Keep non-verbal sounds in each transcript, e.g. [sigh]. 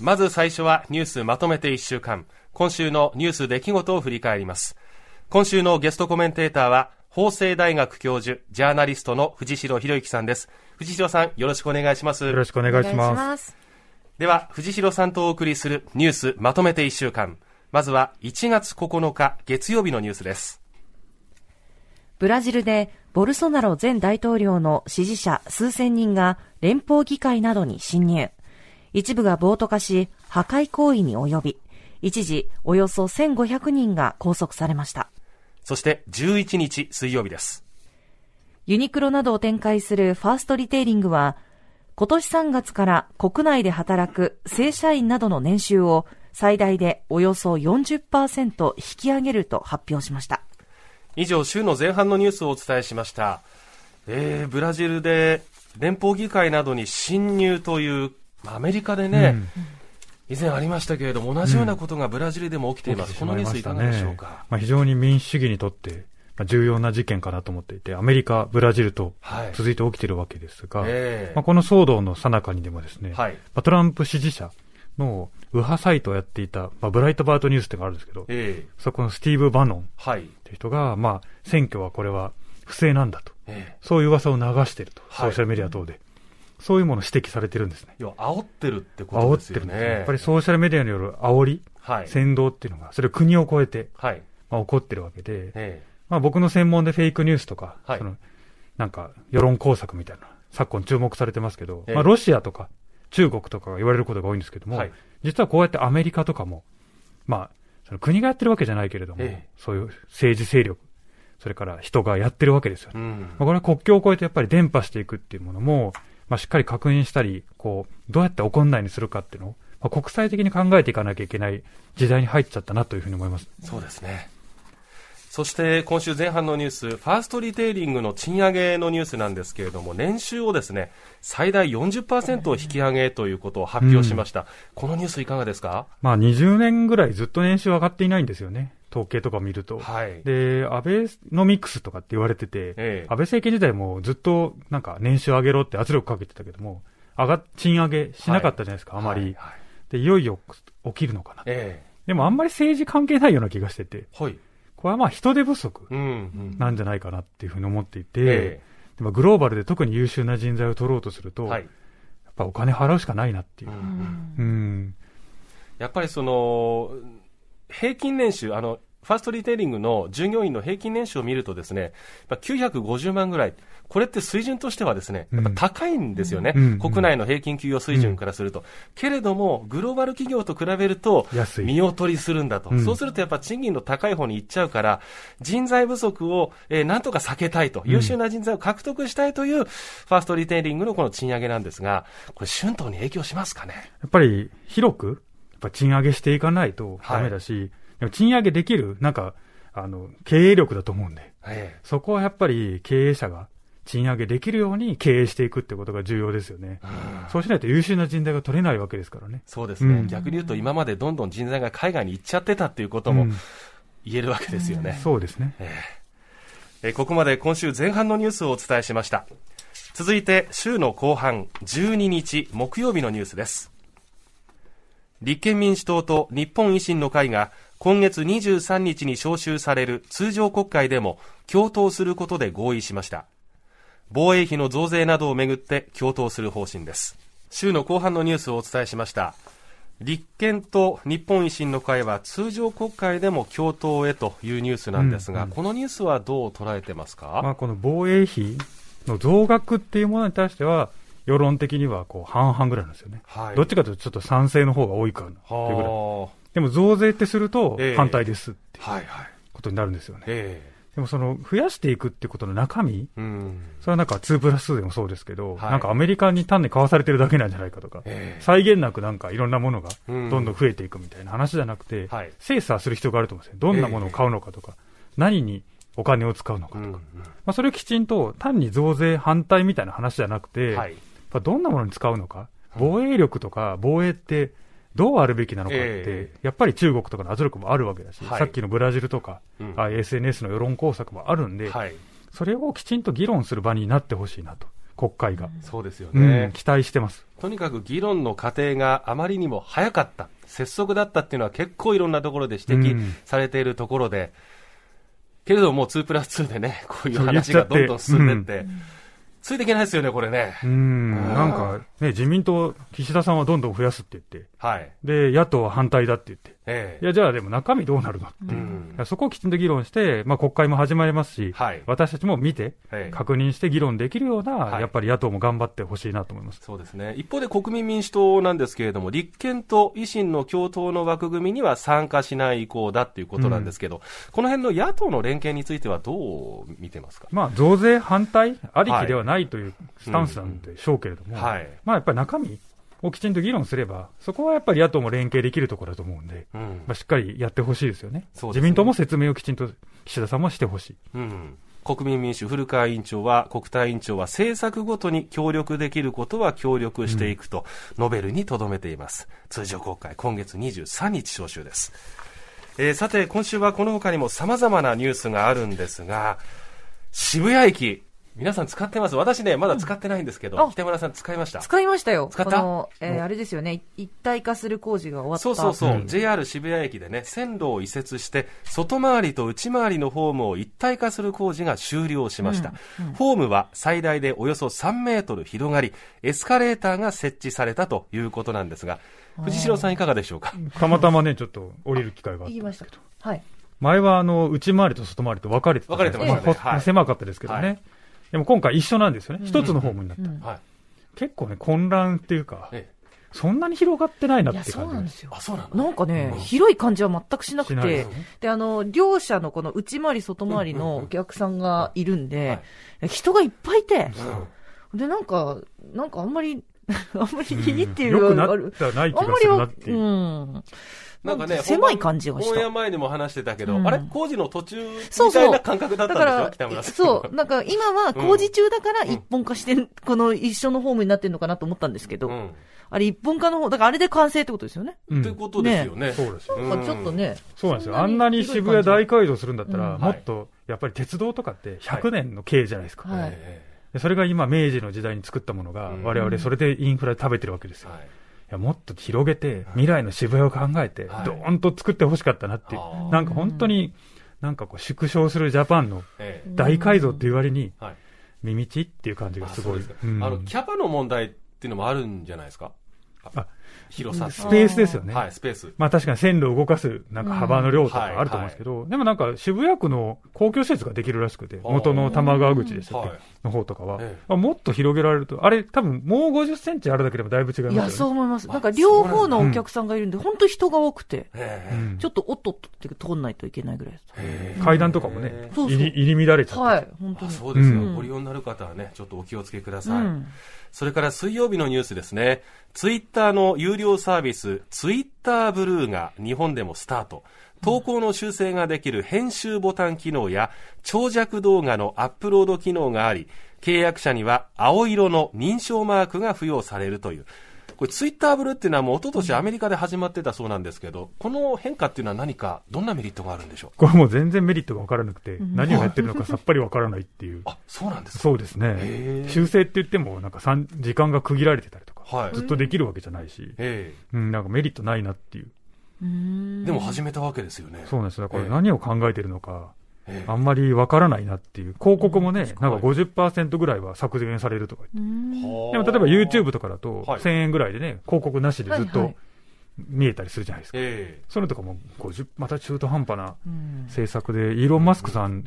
まず最初はニュースまとめて1週間。今週のニュース出来事を振り返ります。今週のゲストコメンテーターは法政大学教授ジャーナリストの藤代博之さんです。藤代さんよろしくお願いします。よろしくお願いします。では藤代さんとお送りするニュースまとめて1週間。まずは1月9日月曜日のニュースです。ブラジルでボルソナロ前大統領の支持者数千人が連邦議会などに侵入一部が暴徒化し、破壊行為に及び、一時およそ1500人が拘束されました。そして11日水曜日です。ユニクロなどを展開するファーストリテイリングは、今年3月から国内で働く正社員などの年収を最大でおよそ40%引き上げると発表しました。以上、週の前半のニュースをお伝えしました。えー、ブラジルで連邦議会などに侵入というアメリカでね、以前ありましたけれども、同じようなことがブラジルでも起きています、このニュース、いかがでしょうか、まあ、非常に民主主義にとって重要な事件かなと思っていて、アメリカ、ブラジルと続いて起きているわけですが、はいまあ、この騒動の最中にでもですね、はい、トランプ支持者の右派サイトをやっていた、まあ、ブライトバートニュースっていうのがあるんですけど、えー、そこのスティーブ・バノンっていう人が、まあ、選挙はこれは不正なんだと、えー、そういう噂を流していると、ソーシャルメディア等で。そういうものを指摘されてるんですね。要は煽ってるってことですよね。煽ってるやっぱりソーシャルメディアによる煽り、はい、扇動っていうのが、それを国を超えて、はい、まあ、起こってるわけで、ええ、まあ、僕の専門でフェイクニュースとか、はい、そのなんか世論工作みたいな、昨今注目されてますけど、え、まあ、ロシアとか中国とかが言われることが多いんですけども、はい、実はこうやってアメリカとかも、まあ、その国がやってるわけじゃないけれども、そういう政治勢力、それから人がやってるわけですよね。うん、まあ、これは国境を越えてやっぱり伝播していくっていうものも、まあ、しっかり確認したり、こう、どうやって起こんないようにするかっていうのを、まあ、国際的に考えていかなきゃいけない時代に入っちゃったなというふうに思います。そうですね。そして今週前半のニュース、ファーストリテイリングの賃上げのニュースなんですけれども、年収をですね、最大40%引き上げということを発表しました。うん、このニュースいかがですか？まあ20年ぐらいずっと年収上がっていないんですよね。統計とか見ると。はい、で、安倍のミックスとかって言われてて、ええ、安倍政権時代もずっとなんか年収上げろって圧力かけてたけども、上が、賃上げしなかったじゃないですか、はい、あまり、はいはい、で、いよいよ起きるのかな。え、でもあんまり政治関係ないような気がしてて、はい、これはまあ人手不足なんじゃないかなっていうふうに思っていて、でもグローバルで特に優秀な人材を取ろうとすると、はい、やっぱお金払うしかないなっていう。うん、うん、やっぱりその、平均年収、あの、ファーストリテイリングの従業員の平均年収を見るとですね、950万ぐらい。これって水準としてはですね、やっぱ高いんですよね、うん、国内の平均給与水準からすると、うん、けれども、グローバル企業と比べると、見劣りするんだと、うん、そうするとやっぱ賃金の高い方に行っちゃうから、人材不足を、えー、なんとか避けたいと、優秀な人材を獲得したいという、ファーストリテイリングのこの賃上げなんですが、これ、春闘に影響しますかね？やっぱり広く、ぱ賃上げしていかないとだめだし、はい賃上げできる、なんか、あの、経営力だと思うんで、ええ、そこはやっぱり経営者が賃上げできるように経営していくってことが重要ですよね。うそうしないと優秀な人材が取れないわけですからね。そうですね。うん、逆に言うと今までどんどん人材が海外に行っちゃってたっていうことも言えるわけですよね。うん、そうですね。ええここまで今週前半のニュースをお伝えしました。続いて週の後半12日木曜日のニュースです。立憲民主党と日本維新の会が今月23日に召集される通常国会でも共闘することで合意しました。防衛費の増税などをめぐって共闘する方針です。週の後半のニュースをお伝えしました。立憲と日本維新の会は通常国会でも共闘へというニュースなんですが、うんうん、このニュースはどう捉えてますか、まあ、この防衛費の増額っていうものに対しては世論的にはこう半々ぐらいなんですよね、はい、どっちかというとちょっと賛成の方が多いかなっていうぐらい。でも増税ってすると反対ですっていうことになるんですよね。えー、でもその増やしていくっていうことの中身、うん、それはなんか2プラス2でもそうですけど、はい、なんかアメリカに単に買わされてるだけなんじゃないかとか、えー、際限なくなんかいろんなものがどんどん増えていくみたいな話じゃなくて、うん、精査する必要があると思うんですよ。どんなものを買うのかとか、えー、何にお金を使うのかとか、うんうん、まあ、それをきちんと単に増税反対みたいな話じゃなくて、はい、どんなものに使うのか、防衛力とか防衛ってどうあるべきなのかって、えー、やっぱり中国とかの圧力もあるわけだし、はい、さっきのブラジルとか、うん、SNS の世論工作もあるんで、はい、それをきちんと議論する場になってほしいなと。国会が。そうですよね、うん、期待してます。とにかく議論の過程があまりにも早かった、拙速だったっていうのは結構いろんなところで指摘されているところで、うん、けれども2プラス2でね、こういう話がどんどん進んでって、ついていけないですよね、これね。うん、なんかね、自民党、岸田さんはどんどん増やすって言って、はい。で、野党は反対だって言って、ええ、いや、じゃあでも中身どうなるのっていう、うん、そこをきちんと議論して、まあ国会も始まりますし、はい、私たちも見て、確認して議論できるような、はい、やっぱり野党も頑張ってほしいなと思います。そうですね。一方で国民民主党なんですけれども、立憲と維新の共闘の枠組みには参加しない意向だっていうことなんですけど、うん、この辺の野党の連携についてはどう見てますか？まあ、増税反対ありきではないというスタンスなんでしょうけれども、はい、まあやっぱり中身、をきちんと議論すれば、そこはやっぱり野党も連携できるところだと思うんで、うん、まあ、しっかりやってほしいですよね、ね自民党も説明をきちんと岸田さんもしてほしい。うん国民民主古川委員長は、国対委員長は政策ごとに協力できることは協力していくと、ノベルにとどめています。通常国会、今月23日召集です。えー、さて、今週はこの他にも様々なニュースがあるんですが、渋谷駅、皆さん使ってます。私ね、まだ使ってないんですけど、うん、北村さん使いました？使いましたよ。使った？えー、あれですよね、一体化する工事が終わった。そうそうそう、うん、JR 渋谷駅でね、線路を移設して、外回りと内回りのホームを一体化する工事が終了しました。うん。うん、ホームは最大でおよそ3メートル広がり、エスカレーターが設置されたということなんですが、藤代さんいかがでしょうか？たまたまね、ちょっと降りる機会があった。んですけど。はい。前はあの内回りと外回りと分かれてた分かれてましたね、まあ、狭かったですけどね、はいでも今回一緒なんですよね。一つのホームになった。結構ね、混乱っていうか、そんなに広がってないなって感じなんですよ。あ、そうななんかね、広い感じは全くしなくて、で、あの、両者のこの内回り外回りのお客さんがいるんで、人がいっぱいいて、で、なんか、なんかあんまり、[laughs] あんまり気にっていうよくなってない気がするなっていう。うん。なんかね、狭い感じがした。本屋前にも話してたけど、うん、あれ？工事の途中みたいな感覚だったんでしょ北村さん。そう。なんか今は工事中だから一本化して、うん、この一緒のホームになってるのかなと思ったんですけど、うん、あれ一本化の方、だからあれで完成ってことですよね。ってことですよね。そうですよ。なんかちょっとね。そうなんですよ。あんなに渋谷大改造するんだったら、もっと、やっぱり鉄道とかって100年の経営じゃないですか。はい。それが今明治の時代に作ったものが、我々それでインフラで食べてるわけですよ。はいやもっと広げて、未来の渋谷を考えて、どーんと作ってほしかったなっていう、はい、なんか本当に、なんかこう縮小するジャパンの大改造っていう割に、耳ちっていう感じがすごい。あの、キャパの問題っていうのもあるんじゃないですか？あ広さスペースですよね。はい、スペース。まあ確かに線路を動かすなんか幅の量とかあると思うんですけど、でもなんか渋谷区の公共施設ができるらしくて、元の玉川口でしたっけ、の方とかは、まあ、もっと広げられると、あれ多分もう50センチあるだけでもだいぶ違いますよね。いや、そう思います。なんか両方のお客さんがいるんで、本当人が多くて、ちょっとおっとっとって通んないといけないぐらいです。階段とかもね、入り乱れちゃって。はい、本当に。そうですよ。ご利用になる方はね、ちょっとお気をつけください。それから水曜日のニュースですね。ツイッターの有料サービス、ツイッターブルーが日本でもスタート。投稿の修正ができる編集ボタン機能や長尺動画のアップロード機能があり、契約者には青色の認証マークが付与されるという。これツイッターブルーっていうのはもう一昨年アメリカで始まってたそうなんですけど、この変化っていうのは何か、どんなメリットがあるんでしょうこれもう全然メリットが分からなくて、何をやってるのか [laughs] さっぱり分からないっていう。あ、そうなんですか？そうですね。修正って言っても、なんか時間が区切られてたりとか、はい、ずっとできるわけじゃないし、うん、なんかメリットないなっていう。でも始めたわけですよね。そうなんですだから何を考えてるのか、あんまりわからないなっていう、広告もね、なんか50%ぐらいは削減されるとか言って、でも例えば YouTube とかだと、1000円ぐらいでね、広告なしでずっと見えたりするじゃないですか、そういうのとかも50、また中途半端な政策で、イーロン・マスクさん、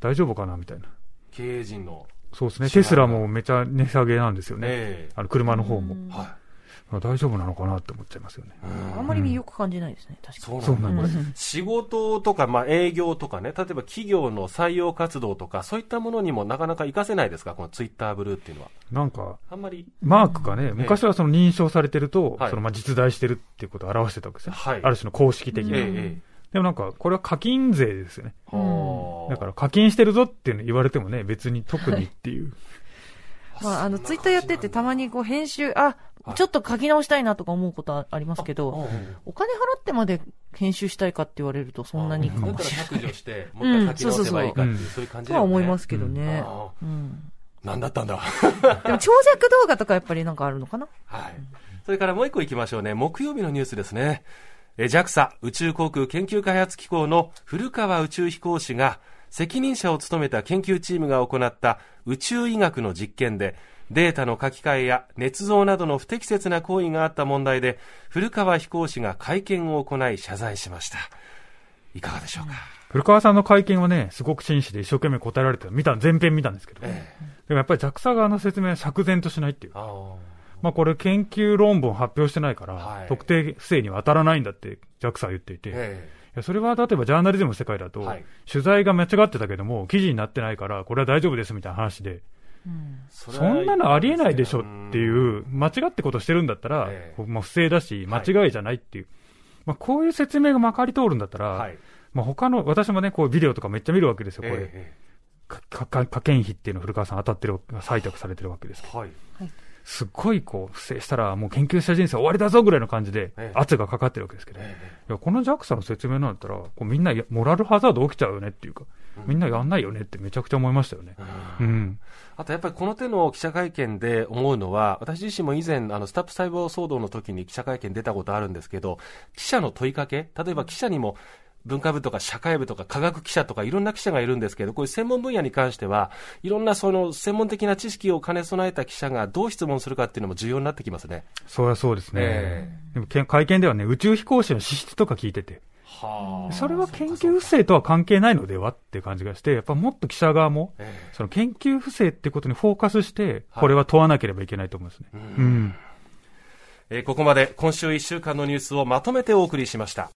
大丈夫かなみたいな。経営陣の。そうですね、テスラもめちゃ値下げなんですよね、あの車の方も。はい大丈夫なのかなって思っちゃいますよね。あんまり魅力感じないですね、確かに。そうなんです。仕事とか、まあ営業とかね、例えば企業の採用活動とか、そういったものにもなかなか活かせないですか、このツイッターブルーっていうのは。なんか、あんまり。マークがね、昔はその認証されてると、そのまあ実在してるっていうことを表してたわけですよ。はい、ある種の公式的な。でもなんか、これは課金税ですよね。だから課金してるぞっていうの言われてもね、別に特にっていう。[laughs] まあ、あの、ツイッターやっててたまにこう編集、あ、ちょっと書き直したいなとか思うことはありますけど、お金払ってまで編集したいかって言われるとそんなにかもしれない。だから削除して、もう一回書き直せばいいかっていう、そういう感じとは思いますけどね。何だったんだ。でも長尺動画とかやっぱりなんかあるのかな？はい。それからもう一個行きましょうね。木曜日のニュースですね。JAXA 宇宙航空研究開発機構の古川宇宙飛行士が責任者を務めた研究チームが行った宇宙医学の実験でデータの書き換えや捏造などの不適切な行為があった問題で古川飛行士が会見を行い謝罪しました。いかがでしょうか、古川さんの会見はね、すごく真摯で一生懸命答えられて見た、全編見たんですけど、ええ、でもやっぱり JAXA 側の説明は釈然としないっていう。まあこれ研究論文発表してないから、はい、特定不正には当たらないんだって JAXA は言っていて、えいやそれは例えばジャーナリズムの世界だと、はい、取材が間違ってたけども、記事になってないから、これは大丈夫ですみたいな話で、うん、そんなのありえないでしょっていう、間違ってことしてるんだったら、えまあ、不正だし、間違いじゃないっていう、はい、まあ、こういう説明がまかり通るんだったら、はい、まあ、他の、私もね、こうビデオとかめっちゃ見るわけですよ、これ。えー、か加減費っていうのを古川さん当たってる、採択されてるわけですけど。はいすっごいこう不正したら、もう研究者人生終わりだぞぐらいの感じで、圧がかかってるわけですけど、いやこの JAXA の説明なんだったら、こうみんなモラルハザード起きちゃうよねっていうか、みんなやんないよねってめちゃくちゃ思いましたよね。うん、うん。あとやっぱりこの手の記者会見で思うのは、私自身も以前、あのスタップ細胞騒動の時に記者会見出たことあるんですけど、記者の問いかけ、例えば記者にも文化部とか社会部とか科学記者とかいろんな記者がいるんですけど、こういう専門分野に関しては、いろんなその専門的な知識を兼ね備えた記者がどう質問するかっていうのも重要になってきますね。そりゃそうですね。えー、でも会見ではね、宇宙飛行士の資質とか聞いてて。はあ、それは研究不正とは関係ないのではって感じがして、やっぱもっと記者側も、その研究不正ってことにフォーカスして、これは問わなければいけないと思いますね。はい、うん、えー、ここまで今週1週間のニュースをまとめてお送りしました。